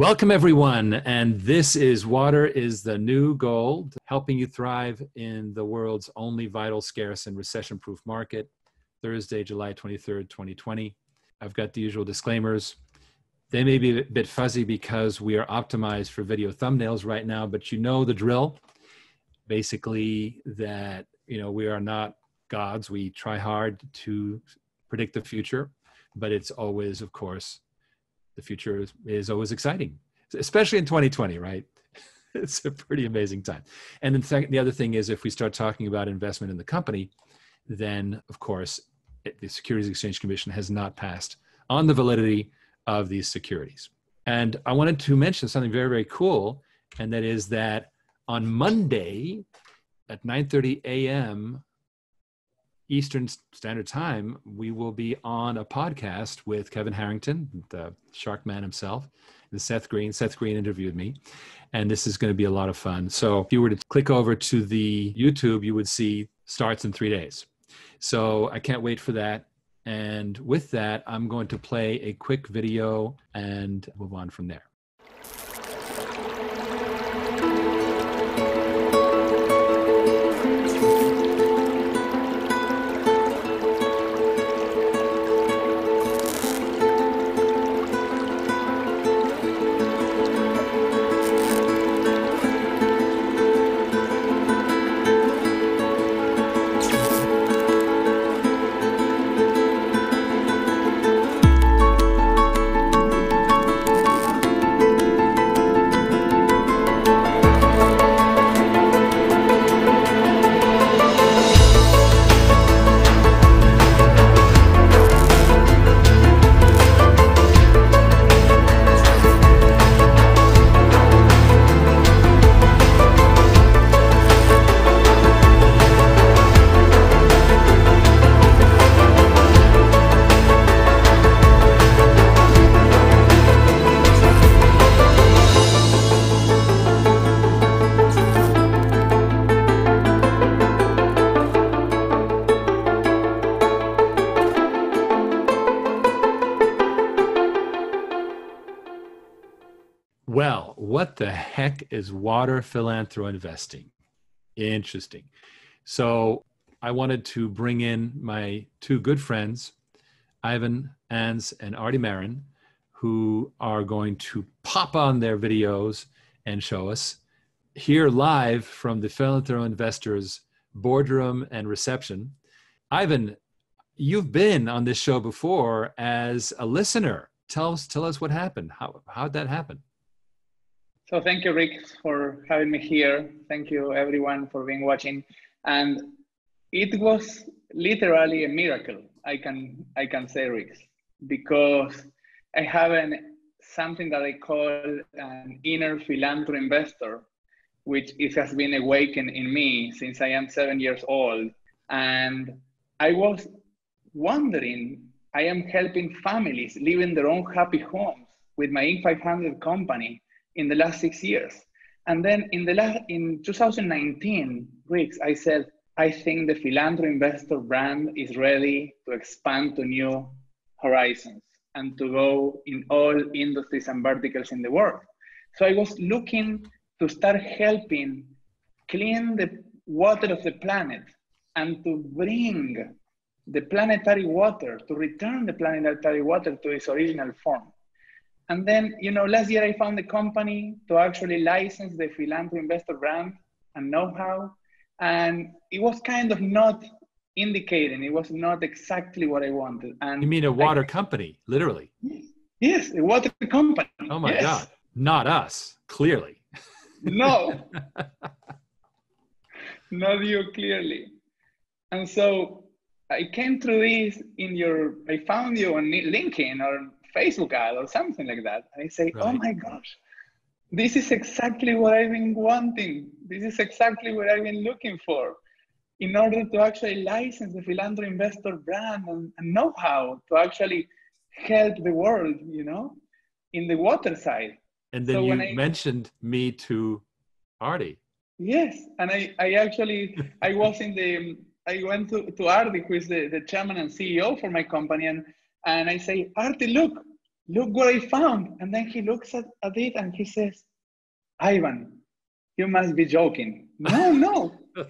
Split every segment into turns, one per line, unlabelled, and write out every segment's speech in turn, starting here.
Welcome, everyone. And this is Water is the New Gold, helping you thrive in the world's only vital, scarce, and recession proof market. Thursday, July 23rd, 2020. I've got the usual disclaimers. They may be a bit fuzzy because we are optimized for video thumbnails right now, but you know the drill. Basically, that you know we are not gods. We try hard to predict the future, but it's always, of course, the future is, is always exciting, especially in 2020, right? it's a pretty amazing time. And then th- the other thing is, if we start talking about investment in the company, then of course it, the Securities Exchange Commission has not passed on the validity of these securities. And I wanted to mention something very very cool, and that is that on Monday at 9:30 a.m. Eastern Standard Time, we will be on a podcast with Kevin Harrington, the Shark Man himself, and Seth Green. Seth Green interviewed me, and this is going to be a lot of fun. So if you were to click over to the YouTube, you would see starts in three days. So I can't wait for that. And with that, I'm going to play a quick video and move on from there. What the heck is water philanthro investing? Interesting. So, I wanted to bring in my two good friends, Ivan Ans and Artie Marin, who are going to pop on their videos and show us here live from the Philanthro Investors boardroom and reception. Ivan, you've been on this show before as a listener. Tell us, tell us what happened. How how'd that happen?
So thank you, Riggs, for having me here. Thank you, everyone, for being watching. And it was literally a miracle. I can I can say, Riggs, because I have an something that I call an inner philanthro investor, which it has been awakened in me since I am seven years old. And I was wondering, I am helping families live in their own happy homes with my Inc. 500 company in the last six years. And then in the last in 2019, Riggs, I said, I think the philanthro investor brand is ready to expand to new horizons and to go in all industries and verticals in the world. So I was looking to start helping clean the water of the planet and to bring the planetary water, to return the planetary water to its original form. And then, you know, last year I found a company to actually license the Philanthro Investor brand and know-how. And it was kind of not indicating, it was not exactly what I wanted. And
you mean a water I, company, literally?
Yes, a water company.
Oh my
yes.
God. Not us, clearly.
No. not you, clearly. And so I came through this in your, I found you on LinkedIn or Facebook ad or something like that. And I say, oh right. oh my gosh, this is exactly what I've been wanting. This is exactly what I've been looking for in order to actually license the philanthro investor brand and, and know-how to actually help the world, you know, in the water side.
And then so you I, mentioned me to Artie.
Yes, and I, I actually I was in the I went to, to Artie, who is the, the chairman and CEO for my company, and and I say, Artie, look, look what I found. And then he looks at, at it and he says, Ivan, you must be joking. No, no.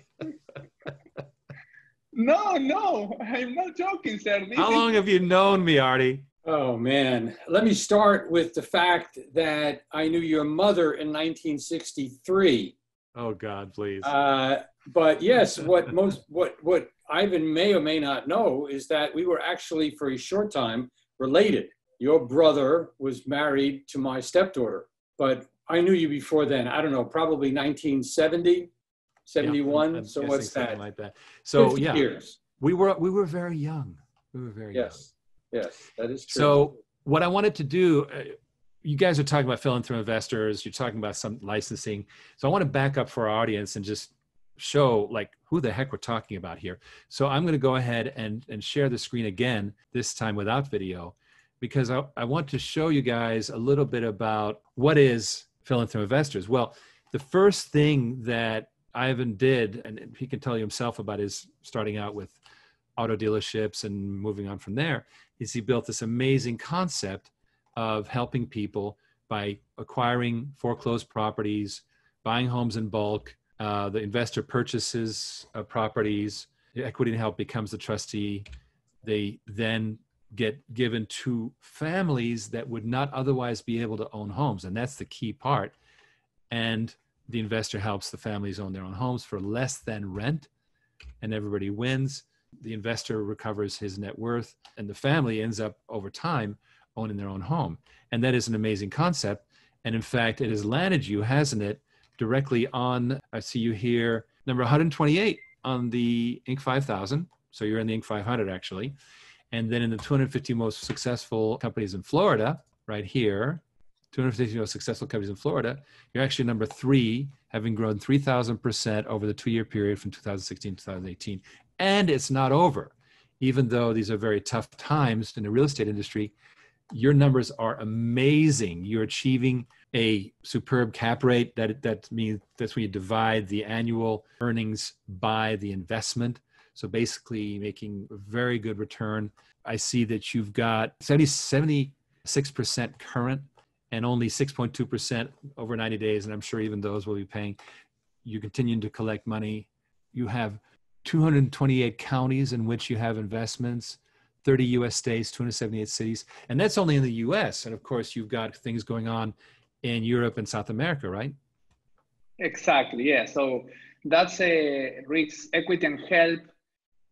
no, no, I'm not joking, sir. This
How
is-
long have you known me, Artie?
Oh man, let me start with the fact that I knew your mother in 1963.
Oh God, please.
Uh, but yes, what most what what Ivan may or may not know is that we were actually for a short time related. Your brother was married to my stepdaughter, but I knew you before then. I don't know, probably 1970, 71.
Yeah,
so what's
something
that?
Like that. So
50
yeah,
years.
we were we were very young. We were very young.
Yes, yes, that is true.
So what I wanted to do, uh, you guys are talking about philanthro investors. You're talking about some licensing. So I want to back up for our audience and just show like who the heck we're talking about here. So I'm going to go ahead and and share the screen again this time without video because I, I want to show you guys a little bit about what is philanthro investors. Well, the first thing that Ivan did, and he can tell you himself about his starting out with auto dealerships and moving on from there, is he built this amazing concept of helping people by acquiring foreclosed properties, buying homes in bulk. Uh, the investor purchases uh, properties, equity and help becomes the trustee. They then get given to families that would not otherwise be able to own homes. And that's the key part. And the investor helps the families own their own homes for less than rent, and everybody wins. The investor recovers his net worth, and the family ends up over time owning their own home. And that is an amazing concept. And in fact, it has landed you, hasn't it, directly on, I see you here, number 128 on the Inc. 5000. So you're in the Inc. 500 actually. And then in the 250 most successful companies in Florida, right here, 250 most successful companies in Florida, you're actually number three, having grown 3,000% over the two year period from 2016 to 2018. And it's not over. Even though these are very tough times in the real estate industry, your numbers are amazing. You're achieving a superb cap rate. That that means that's when you divide the annual earnings by the investment. So basically, making a very good return. I see that you've got 70, 76% current and only 6.2% over 90 days. And I'm sure even those will be paying. You continue to collect money. You have 228 counties in which you have investments. 30 US states, 278 cities. And that's only in the US. And of course, you've got things going on in Europe and South America, right?
Exactly, yeah. So that's a Rick's Equity and Help.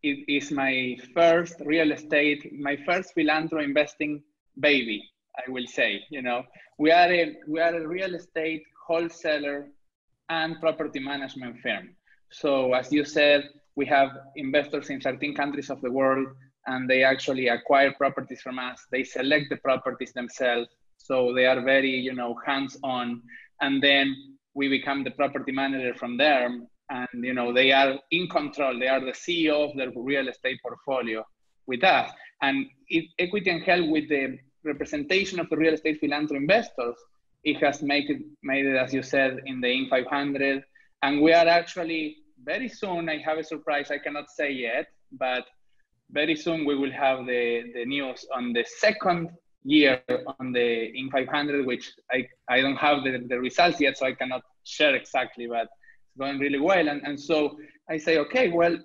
It is my first real estate, my first philanthro investing baby, I will say. You know, we are a we are a real estate wholesaler and property management firm. So as you said, we have investors in 13 countries of the world and they actually acquire properties from us. They select the properties themselves. So they are very, you know, hands-on. And then we become the property manager from there. And, you know, they are in control. They are the CEO of their real estate portfolio with us. And it, equity and help with the representation of the real estate philanthropy investors, it has made it, made it, as you said, in the Inc. 500. And we are actually very soon, I have a surprise I cannot say yet, but very soon we will have the, the news on the second year on the Inc. 500, which I, I don't have the, the results yet, so I cannot share exactly, but it's going really well. And, and so I say, okay, well,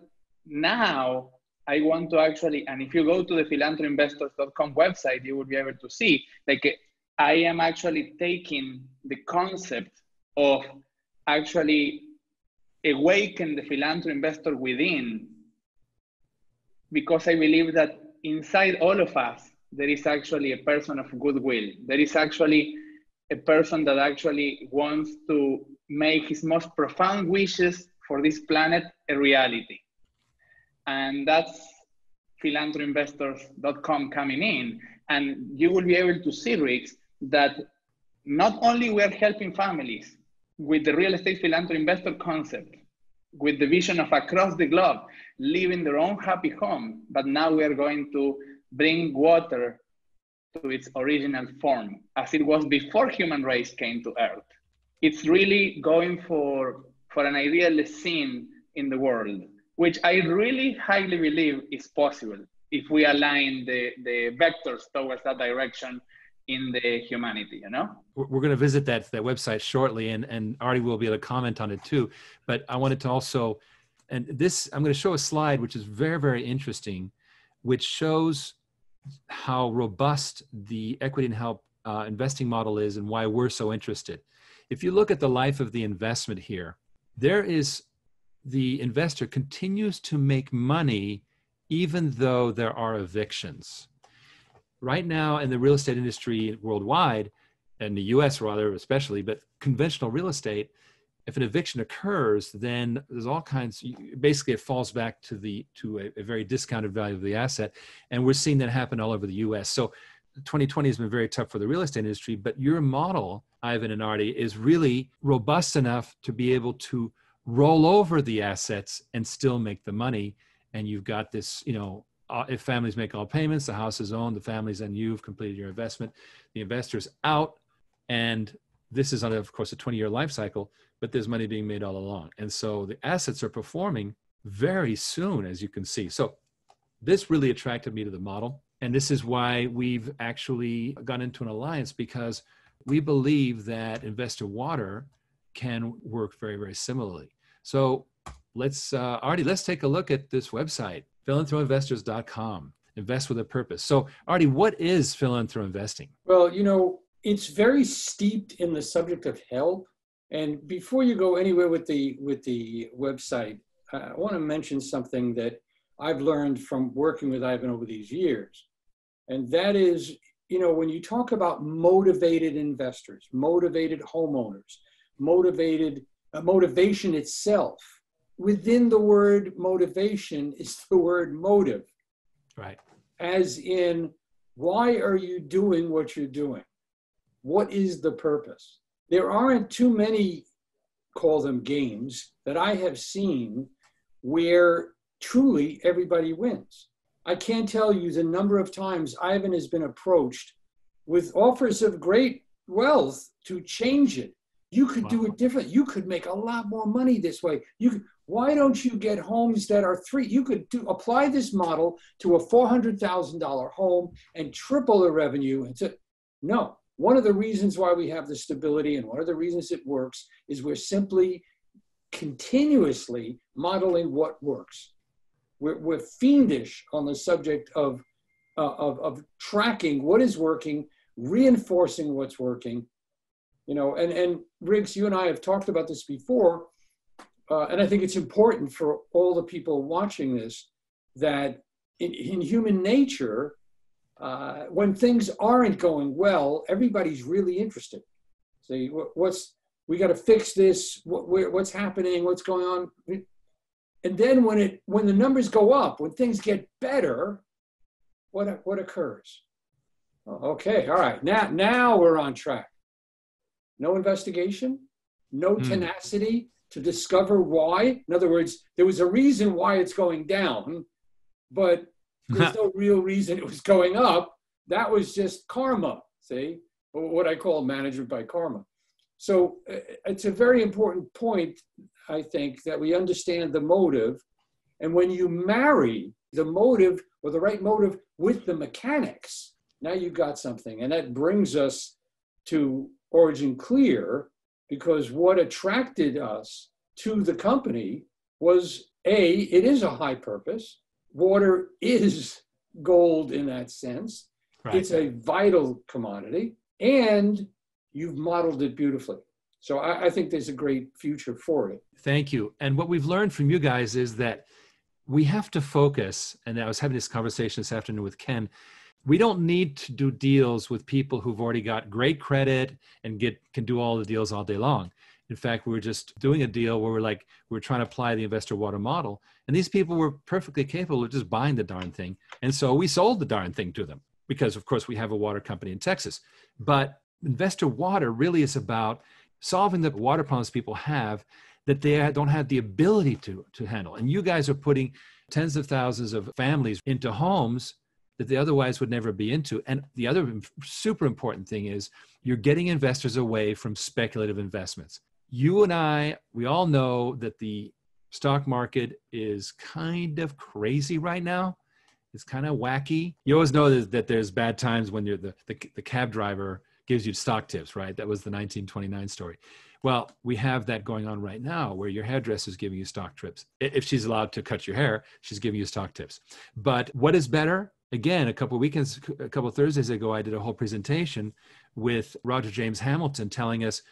now I want to actually, and if you go to the philanthroinvestors.com website, you will be able to see, like, I am actually taking the concept of actually awaken the philanthropy investor within because I believe that inside all of us, there is actually a person of goodwill. There is actually a person that actually wants to make his most profound wishes for this planet a reality. And that's philanthroinvestors.com coming in. And you will be able to see, Riggs, that not only we are helping families with the real estate philanthropy investor concept, with the vision of across the globe, living their own happy home, but now we are going to bring water to its original form, as it was before human race came to Earth. It's really going for, for an ideal scene in the world, which I really highly believe is possible if we align the, the vectors towards that direction in the humanity, you know?
We're going to visit that, that website shortly, and, and Artie will be able to comment on it too. But I wanted to also, and this, I'm going to show a slide which is very, very interesting, which shows how robust the equity and help uh, investing model is and why we're so interested. If you look at the life of the investment here, there is the investor continues to make money even though there are evictions. Right now, in the real estate industry worldwide, and the US rather, especially, but conventional real estate, if an eviction occurs, then there's all kinds. Basically, it falls back to the to a, a, very discounted value of the asset, and we're seeing that happen all over the U.S. So, 2020 has been very tough for the real estate industry. But your model, Ivan and Artie, is really robust enough to be able to roll over the assets and still make the money and you've got this, you know, if families make all payments, the house is owned, the families and you've completed your investment, the investor's out, and this is on, of course, a 20 year life cycle, but there's money being made all along. And so the assets are performing very soon, as you can see. So this really attracted me to the model. And this is why we've actually gone into an alliance because we believe that Investor Water can work very, very similarly. So let's uh, Artie, let's take a look at this website, philanthroinvestors.com. Invest with a purpose. So, Artie, what is philanthro investing?
Well, you know, it's very steeped in the subject of help. And before you go anywhere with the with the website, uh, I want to mention something that I've learned from working with Ivan over these years, and that is, you know, when you talk about motivated investors, motivated homeowners, motivated uh, motivation itself within the word motivation is the word motive.
Right.
As in, why are you doing what you're doing? What is the purpose? There aren't too many, call them games, that I have seen where truly everybody wins. I can't tell you the number of times Ivan has been approached with offers of great wealth to change it. You could wow. do it different. You could make a lot more money this way. You could, why don't you get homes that are three? You could do, apply this model to a $400,000 home and triple the revenue. And so, no, one of the reasons why we have the stability and one of the reasons it works is we're simply continuously modeling what works. We're, we're fiendish on the subject of, uh, of, of tracking what is working, reinforcing what's working. You know, and, and Riggs, you and I have talked about this before uh, and I think it's important for all the people watching this that in, in human nature, uh, when things aren't going well, everybody's really interested. See, what's we got to fix this? What, what's happening? What's going on? And then when it when the numbers go up, when things get better, what what occurs? Okay, all right. Now now we're on track. No investigation, no mm. tenacity, to discover why. In other words, there was a reason why it's going down, but there's no real reason it was going up. That was just karma, see, what I call management by karma. So uh, it's a very important point, I think, that we understand the motive. And when you marry the motive or the right motive with the mechanics, now you've got something. And that brings us to Origin Clear, because what attracted us to the company was a it is a high purpose. Water is gold in that sense. Right. it's a vital commodity and you've modeled it beautifully. So I, I think there's a great future for it.
Thank you. And what we've learned from you guys is that we have to focus and i was having this conversation this afternoon with ken we don't need to do deals with people who've already got great credit and get can do all the deals all day long. In fact, we were just doing a deal where we're like we are trying to apply the investor water model, and these people were perfectly capable of just buying the darn thing, and so we sold the darn thing to them because, of course, we have a water company in Texas. But investor water really is about solving the water problems people have that they don't have the ability to to handle. And you guys are putting tens of thousands of families into homes that they otherwise would never be into. And the other super important thing is you're getting investors away from speculative investments. You and I, we all know that the stock market is kind of crazy right now. It's kind of wacky. You always know that, there's bad times when you're the, the, the cab driver gives you stock tips, right? That was the 1929 story. Well, we have that going on right now where your hairdresser is giving you stock tips. If she's allowed to cut your hair, she's giving you stock tips. But what is better? Again, a couple of weekends, a couple of Thursdays ago, I did a whole presentation with Roger James Hamilton telling us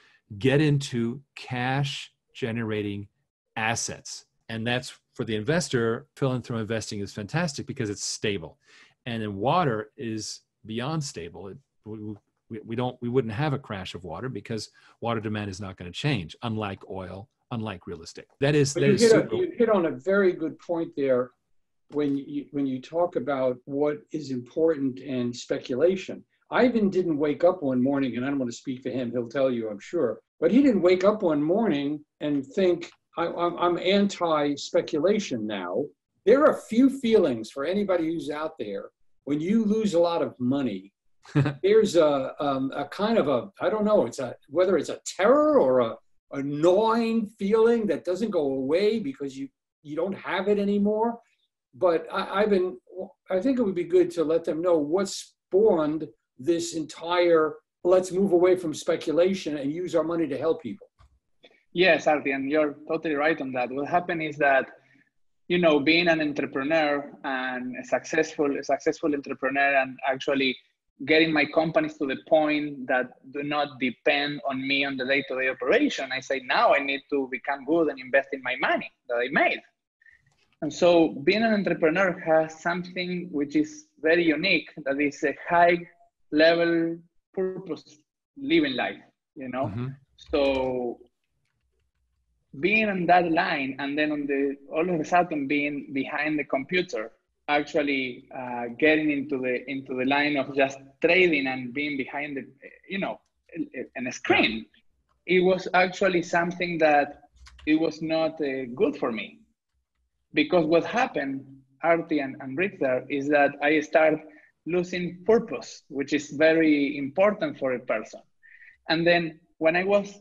get into cash generating assets. And that's for the investor, philanthropy investing is fantastic because it's stable. And then water is beyond stable. It, we, we don't we wouldn't have a crash of water because water demand is not going to change, unlike oil, unlike real estate. That is, that
you,
is
hit
super-
a, you hit on a very good point there when you when you talk about what is important and speculation. Ivan didn't wake up one morning, and I don't want to speak for him. He'll tell you, I'm sure, but he didn't wake up one morning and think, I, I'm, I'm anti speculation now. There are few feelings for anybody who's out there when you lose a lot of money. there's a, um, a kind of a, I don't know, it's a, whether it's a terror or a, annoying feeling that doesn't go away because you, you don't have it anymore. But I, I've been, I think it would be good to let them know what spawned this entire let's move away from speculation and use our money to help people.
Yes, Artie, and you're totally right on that. What happened is that, you know, being an entrepreneur and a successful, a successful entrepreneur and actually getting my companies to the point that do not depend on me on the day-to-day operation, I say now I need to become good and invest in my money that I made. And so being an entrepreneur has something which is very unique, that is a high level purpose living life, you know?
Mm-hmm.
So being on that line and then on the all of a sudden being behind the computer actually uh, getting into the into the line of just trading and being behind the you know in a screen it was actually something that it was not uh, good for me because what happened artie and, and richter is that i start losing purpose which is very important for a person and then when i was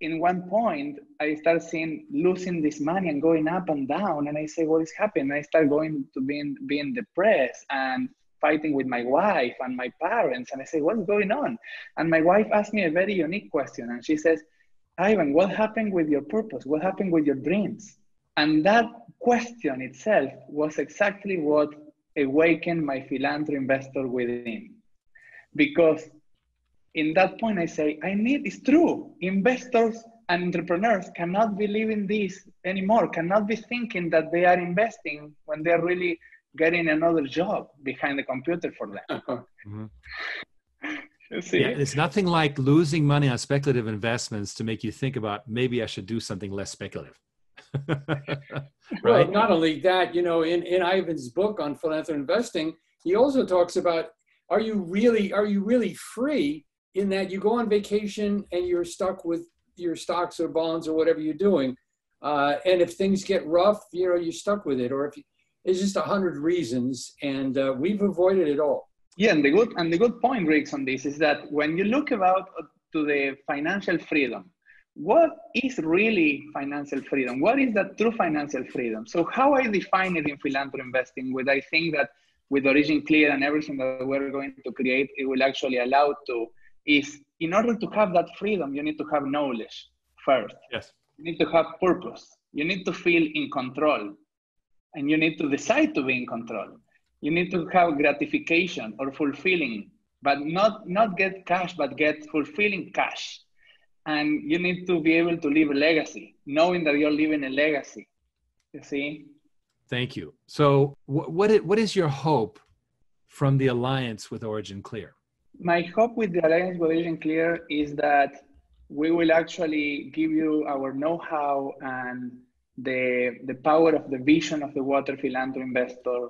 in one point, I start seeing losing this money and going up and down. And I say, what is happening? I start going to being, being depressed and fighting with my wife and my parents. And I say, what's going on? And my wife asked me a very unique question. And she says, Ivan, what happened with your purpose? What happened with your dreams? And that question itself was exactly what awakened my philanthropy investor within. Because in that point, I say, I need, it's true. Investors and entrepreneurs cannot believe in this anymore, cannot be thinking that they are investing when they're really getting another job behind the computer for them.
Mm-hmm.
See?
Yeah, it's nothing like losing money on speculative investments to make you think about maybe I should do something less speculative.
Well, not only that, you know, in, in Ivan's book on philanthropy investing, he also talks about are you really are you really free in that you go on vacation and you're stuck with your stocks or bonds or whatever you're doing. Uh, and if things get rough, you know, you're stuck with it. Or if you, it's just a hundred reasons, and uh, we've avoided it all.
Yeah, and the good and the good point, Riggs, on this is that when you look about uh, to the financial freedom, what is really financial freedom? What is that true financial freedom? So how I define it in philanthropy investing, with I think that with Origin Clear and everything that we're going to create, it will actually allow to is in order to have that freedom, you need to have knowledge first.
Yes.
You need to have purpose. You need to feel in control. And you need to decide to be in control. You need to have gratification or fulfilling, but not, not get cash, but get fulfilling cash. And you need to be able to leave a legacy, knowing that you're leaving a legacy. You see?
Thank you. So, what, what, is, what is your hope from the alliance with Origin Clear?
my hope with the Alliance with Origin Clear is that we will actually give you our know-how and the, the power of the vision of the water philanthropy investor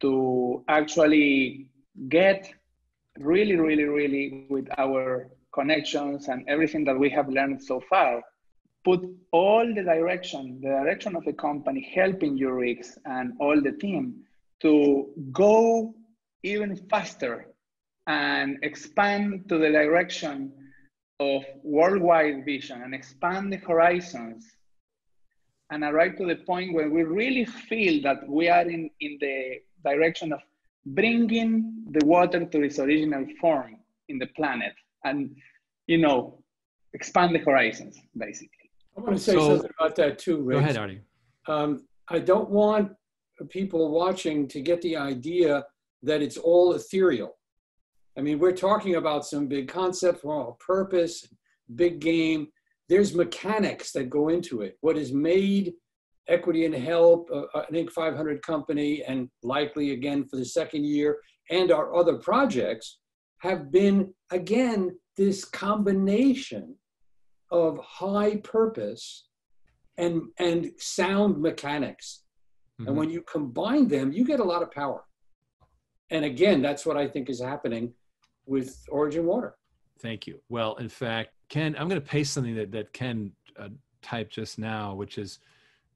to actually get really, really, really with our connections and everything that we have learned so far, put all the direction, the direction of the company, helping Urix and all the team to go even faster and expand to the direction of worldwide vision and expand the horizons and arrive to the point where we really feel that we are in, in the direction of bringing the water to its original form in the planet and, you know, expand the horizons, basically.
I want to say
So-
something about that too, Rick.
Go ahead, Artie.
um, I don't want people watching to get the idea that it's all ethereal. I mean, we're talking about some big concepts, well, purpose, big game. There's mechanics that go into it. What has made Equity and Help, uh, uh, an Inc. 500 company, and likely again for the second year, and our other projects have been, again, this combination of high purpose and, and sound mechanics.
Mhm.
And when you combine them, you get a lot of power. And again, that's what I think is happening with Origin Water.
Thank you. Well, in fact, Ken, I'm going to paste something that, that Ken uh, typed just now, which is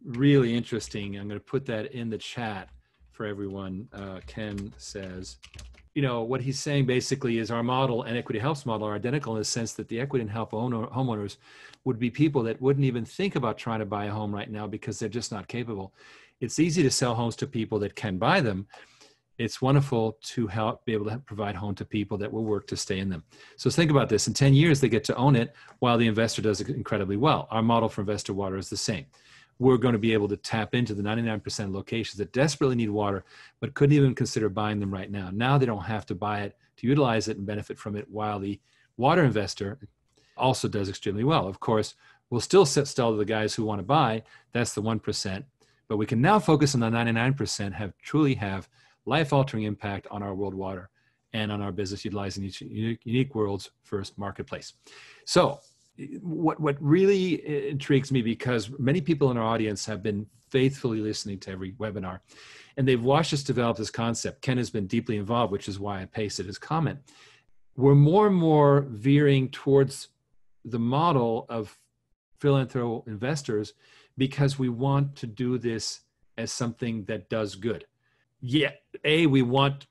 really interesting. I'm going to put that in the chat for everyone. Uh, Ken says, you know, what he's saying basically is our model and Equity Helps model are identical in the sense that the Equity and Help owner, homeowners would be people that wouldn't even think about trying to buy a home right now because they're just not capable. It's easy to sell homes to people that can buy them. It's wonderful to help be able to provide home to people that will work to stay in them. So think about this. In 10 years, they get to own it while the investor does incredibly well. Our model for investor water is the same. We're going to be able to tap into the 99% locations that desperately need water, but couldn't even consider buying them right now. Now they don't have to buy it to utilize it and benefit from it while the water investor also does extremely well. Of course, we'll still set still to the guys who want to buy. That's the 1%. But we can now focus on the 99% have truly have life altering impact on our world water and on our business utilizing each unique world's first marketplace. So, what what really uh, intrigues me because many people in our audience have been faithfully listening to every webinar, and they've watched us develop this concept. Ken has been deeply involved, which is why I pasted his comment. We're more and more veering towards the model of philanthro investors because we want to do this as something that does good yeah a we want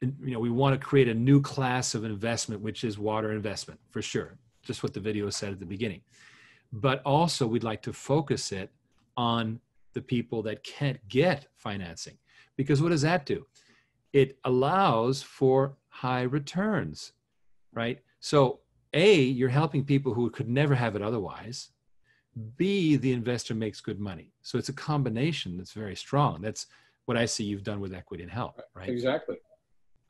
you know we want to create a new class of investment which is water investment for sure just what the video said at the beginning. But also we'd like to focus it on the people that can't get financing. Because what does that do? It allows for high returns right? So a you're helping people who could never have it otherwise. B the investor makes good money. So it's a combination that's very strong. That's what I see you've done with equity and help, right?
Exactly.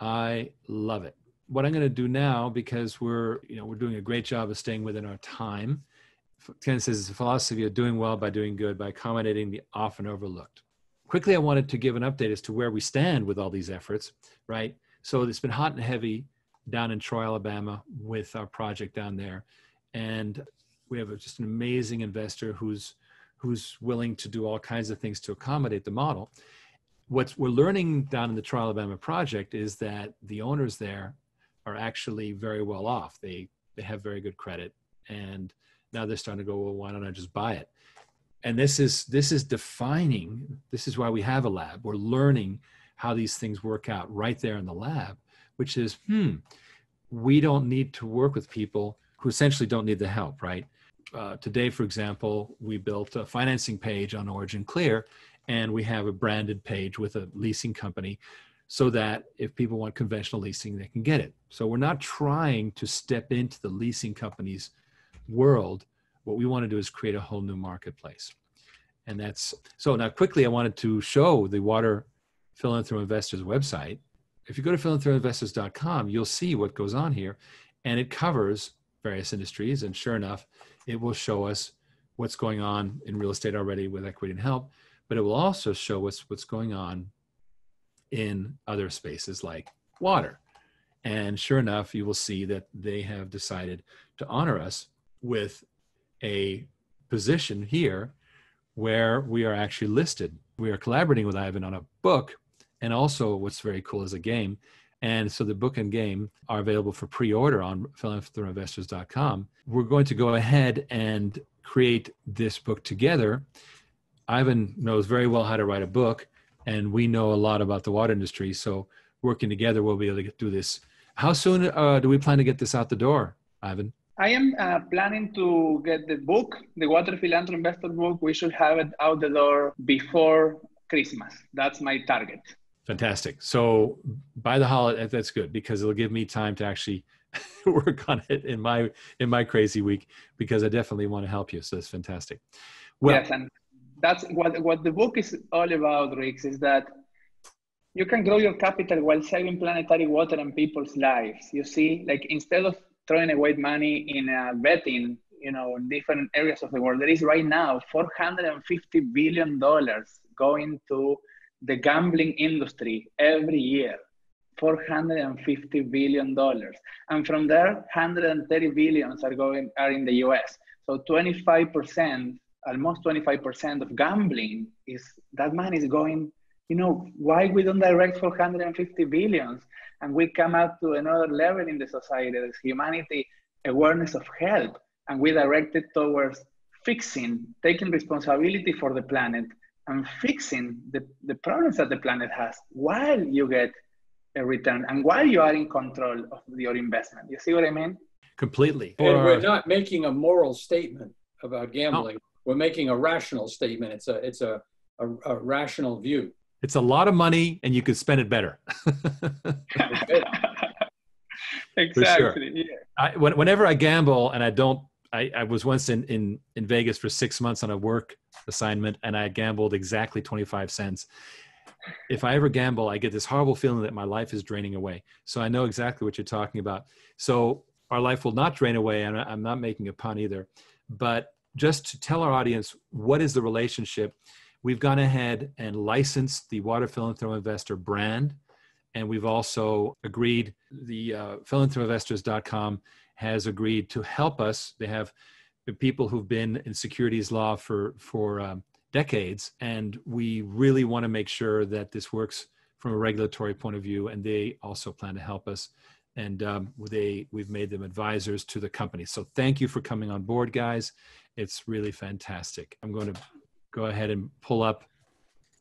I love it. What I'm going to do now, because we're, you know, we're doing a great job of staying within our time. Ken says it's a philosophy of doing well by doing good, by accommodating the often overlooked. Quickly, I wanted to give an update as to where we stand with all these efforts, right? So it's been hot and heavy down in Troy, Alabama, with our project down there, and we have a, just an amazing investor who's who's willing to do all kinds of things to accommodate the model what we're learning down in the Troy Alabama project is that the owners there are actually very well off. They they have very good credit, and now they're starting to go, well, why don't I just buy it? And this is this is defining. This is why we have a lab. We're learning how these things work out right there in the lab, which is, hmm, we don't need to work with people who essentially don't need the help, right? Uh, today, for example, we built a financing page on Origin Clear and we have a branded page with a leasing company so that if people want conventional leasing they can get it. So we're not trying to step into the leasing company's world. What we want to do is create a whole new marketplace. And that's so now quickly i wanted to show the water philanthro investors website. If you go to philanthroinvestors.com you'll see what goes on here and it covers various industries and sure enough it will show us what's going on in real estate already with equity and help but it will also show us what's going on in other spaces like water. And sure enough, you will see that they have decided to honor us with a position here where we are actually listed. We are collaborating with Ivan on a book, and also what's very cool is a game. And so the book and game are available for pre-order on philanthroinvestors.com. We're going to go ahead and create this book together Ivan knows very well how to write a book, and we know a lot about the water industry. So working together, we'll be able to do this. How soon uh, do we plan to get this out the door, Ivan?
I am uh, planning to get the book, the Water Philanthropy Investor book. We should have it out the door before Christmas. That's my target.
Fantastic. So by the holiday, that's good because it'll give me time to actually work on it in my in my crazy week because I definitely want to help you. So that's fantastic.
Well, yes, and that's what what the book is all about, Riggs, is that you can grow your capital while saving planetary water and people's lives. You see, like instead of throwing away money in uh, betting, you know, in different areas of the world, there is right now 450 billion dollars going to the gambling industry every year. 450 billion dollars and from there 130 billions are going are in the us so 25% almost 25% of gambling is that money is going you know why we don't direct 450 billions and we come up to another level in the society as humanity awareness of health and we direct it towards fixing taking responsibility for the planet and fixing the, the problems that the planet has while you get a return and while you are in control of your investment. You see what I mean?
Completely.
And or, we're not making a moral statement about gambling. No. We're making a rational statement. It's a it's a, a, a rational view.
It's a lot of money and you could spend it better.
exactly. Sure. Yeah.
I, whenever I gamble and I don't I, I was once in, in, in Vegas for six months on a work assignment and I gambled exactly 25 cents. If I ever gamble, I get this horrible feeling that my life is draining away. So I know exactly what you're talking about. So our life will not drain away. And I'm not making a pun either. But just to tell our audience what is the relationship, we've gone ahead and licensed the Water Philanthro Investor brand. And we've also agreed the uh, philanthroinvestors.com has agreed to help us. They have people who've been in securities law for for um, decades, and we really want to make sure that this works from a regulatory point of view. And they also plan to help us. And um, they we've made them advisors to the company. So thank you for coming on board, guys. It's really fantastic. I'm going to go ahead and pull up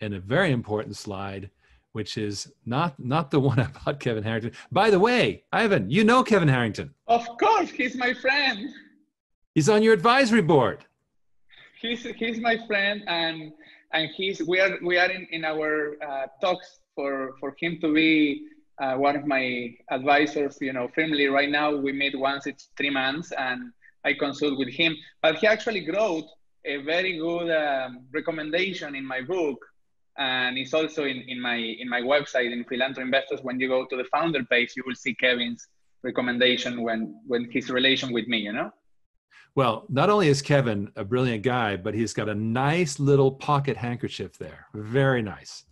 in a very important slide which is not not the one about Kevin Harrington. By the way, Ivan, you know Kevin Harrington.
Of course, he's my friend.
He's on your advisory board.
He's he's my friend, and and he's we are we are in in our uh, talks for for him to be uh, one of my advisors. You know, firmly right now we meet once it's three months, and I consult with him. But he actually wrote a very good um, recommendation in my book and it's also in, in my in my website in Philanthro Investors. When you go to the founder page, you will see Kevin's recommendation when when his relation with me. You know.
Well, not only is Kevin a brilliant guy, but he's got a nice little pocket handkerchief there. Very nice.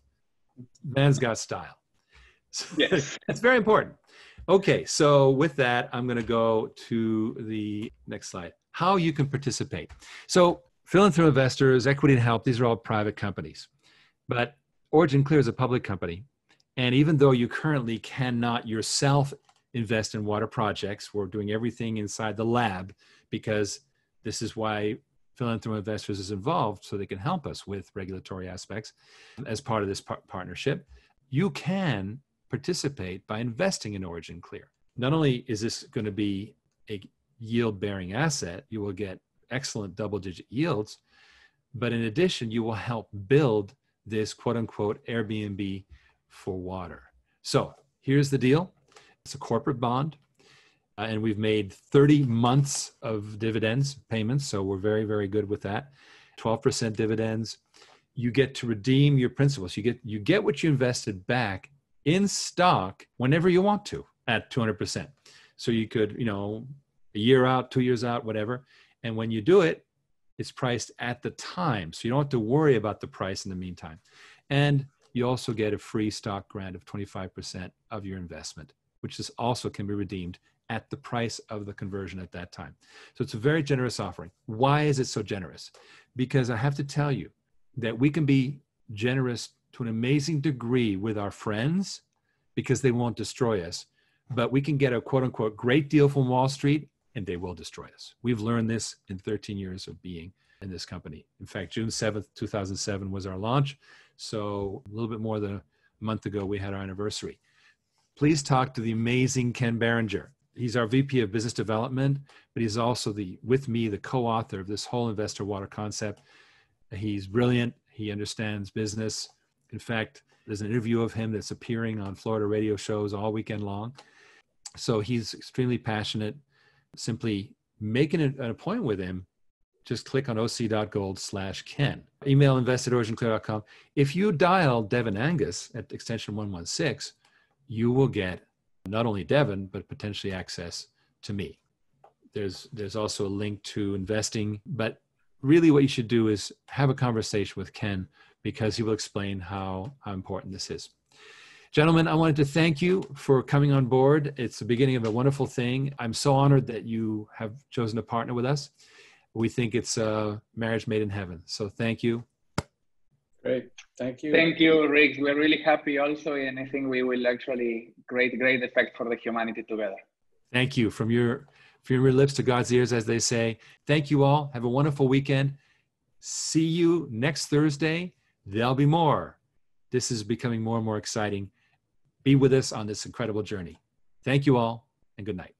Man's got style.
Yes.
That's very important. Okay, so with that, I'm going to go to the next slide. How you can participate. So, philanthropy investors, equity and help, these are all private companies. But Origin Clear is a public company. And even though you currently cannot yourself invest in water projects, we're doing everything inside the lab because this is why Philanthropy Investors is involved so they can help us with regulatory aspects as part of this par- partnership. You can participate by investing in Origin Clear. Not only is this going to be a yield bearing asset, you will get excellent double digit yields, but in addition, you will help build this quote unquote Airbnb for water. So here's the deal it's a corporate bond, uh, and we've made 30 months of dividends payments. So we're very, very good with that. 12% dividends. You get to redeem your principals. You get you get what you invested back in stock whenever you want to at 200%. So you could, you know, a year out, two years out, whatever. And when you do it, it's priced at the time. So you don't have to worry about the price in the meantime. And you also get a free stock grant of 25% of your investment, which is also can be redeemed at the price of the conversion at that time. So it's a very generous offering. Why is it so generous? Because I have to tell you that we can be generous to an amazing degree with our friends because they won't destroy us. But we can get a quote unquote great deal from Wall Street and they will destroy us. We've learned this in 13 years of being in this company. In fact, June 7th, 2007 was our launch. So a little bit more than a month ago, we had our anniversary. Please talk to the amazing Ken Berenger. He's our VP of Business Development, but he's also the with me the co-author of this whole investor water concept. He's brilliant. He understands business. In fact, there's an interview of him that's appearing on Florida radio shows all weekend long. So he's extremely passionate. Simply making an appointment with him, just click on oc.gold slash Ken. Email invest at originclear.com. If you dial Devin Angus at extension 116, you will get not only Devin, but potentially access to me. There's, there's also a link to investing, but really what you should do is have a conversation with Ken because he will explain how, how important this is. Gentlemen, I wanted to thank you for coming on board. It's the beginning of a wonderful thing. I'm so honored that you have chosen to partner with us. We think it's a marriage made in heaven. So thank you.
Great. Thank you.
Thank you, Rick. We're really happy also, and I think we will actually create great effect for the humanity together.
Thank you. From your from your lips to God's ears, as they say. Thank you all. Have a wonderful weekend. See you next Thursday. There'll be more. This is becoming more and more exciting. Be with us on this incredible journey. Thank you all, and good night.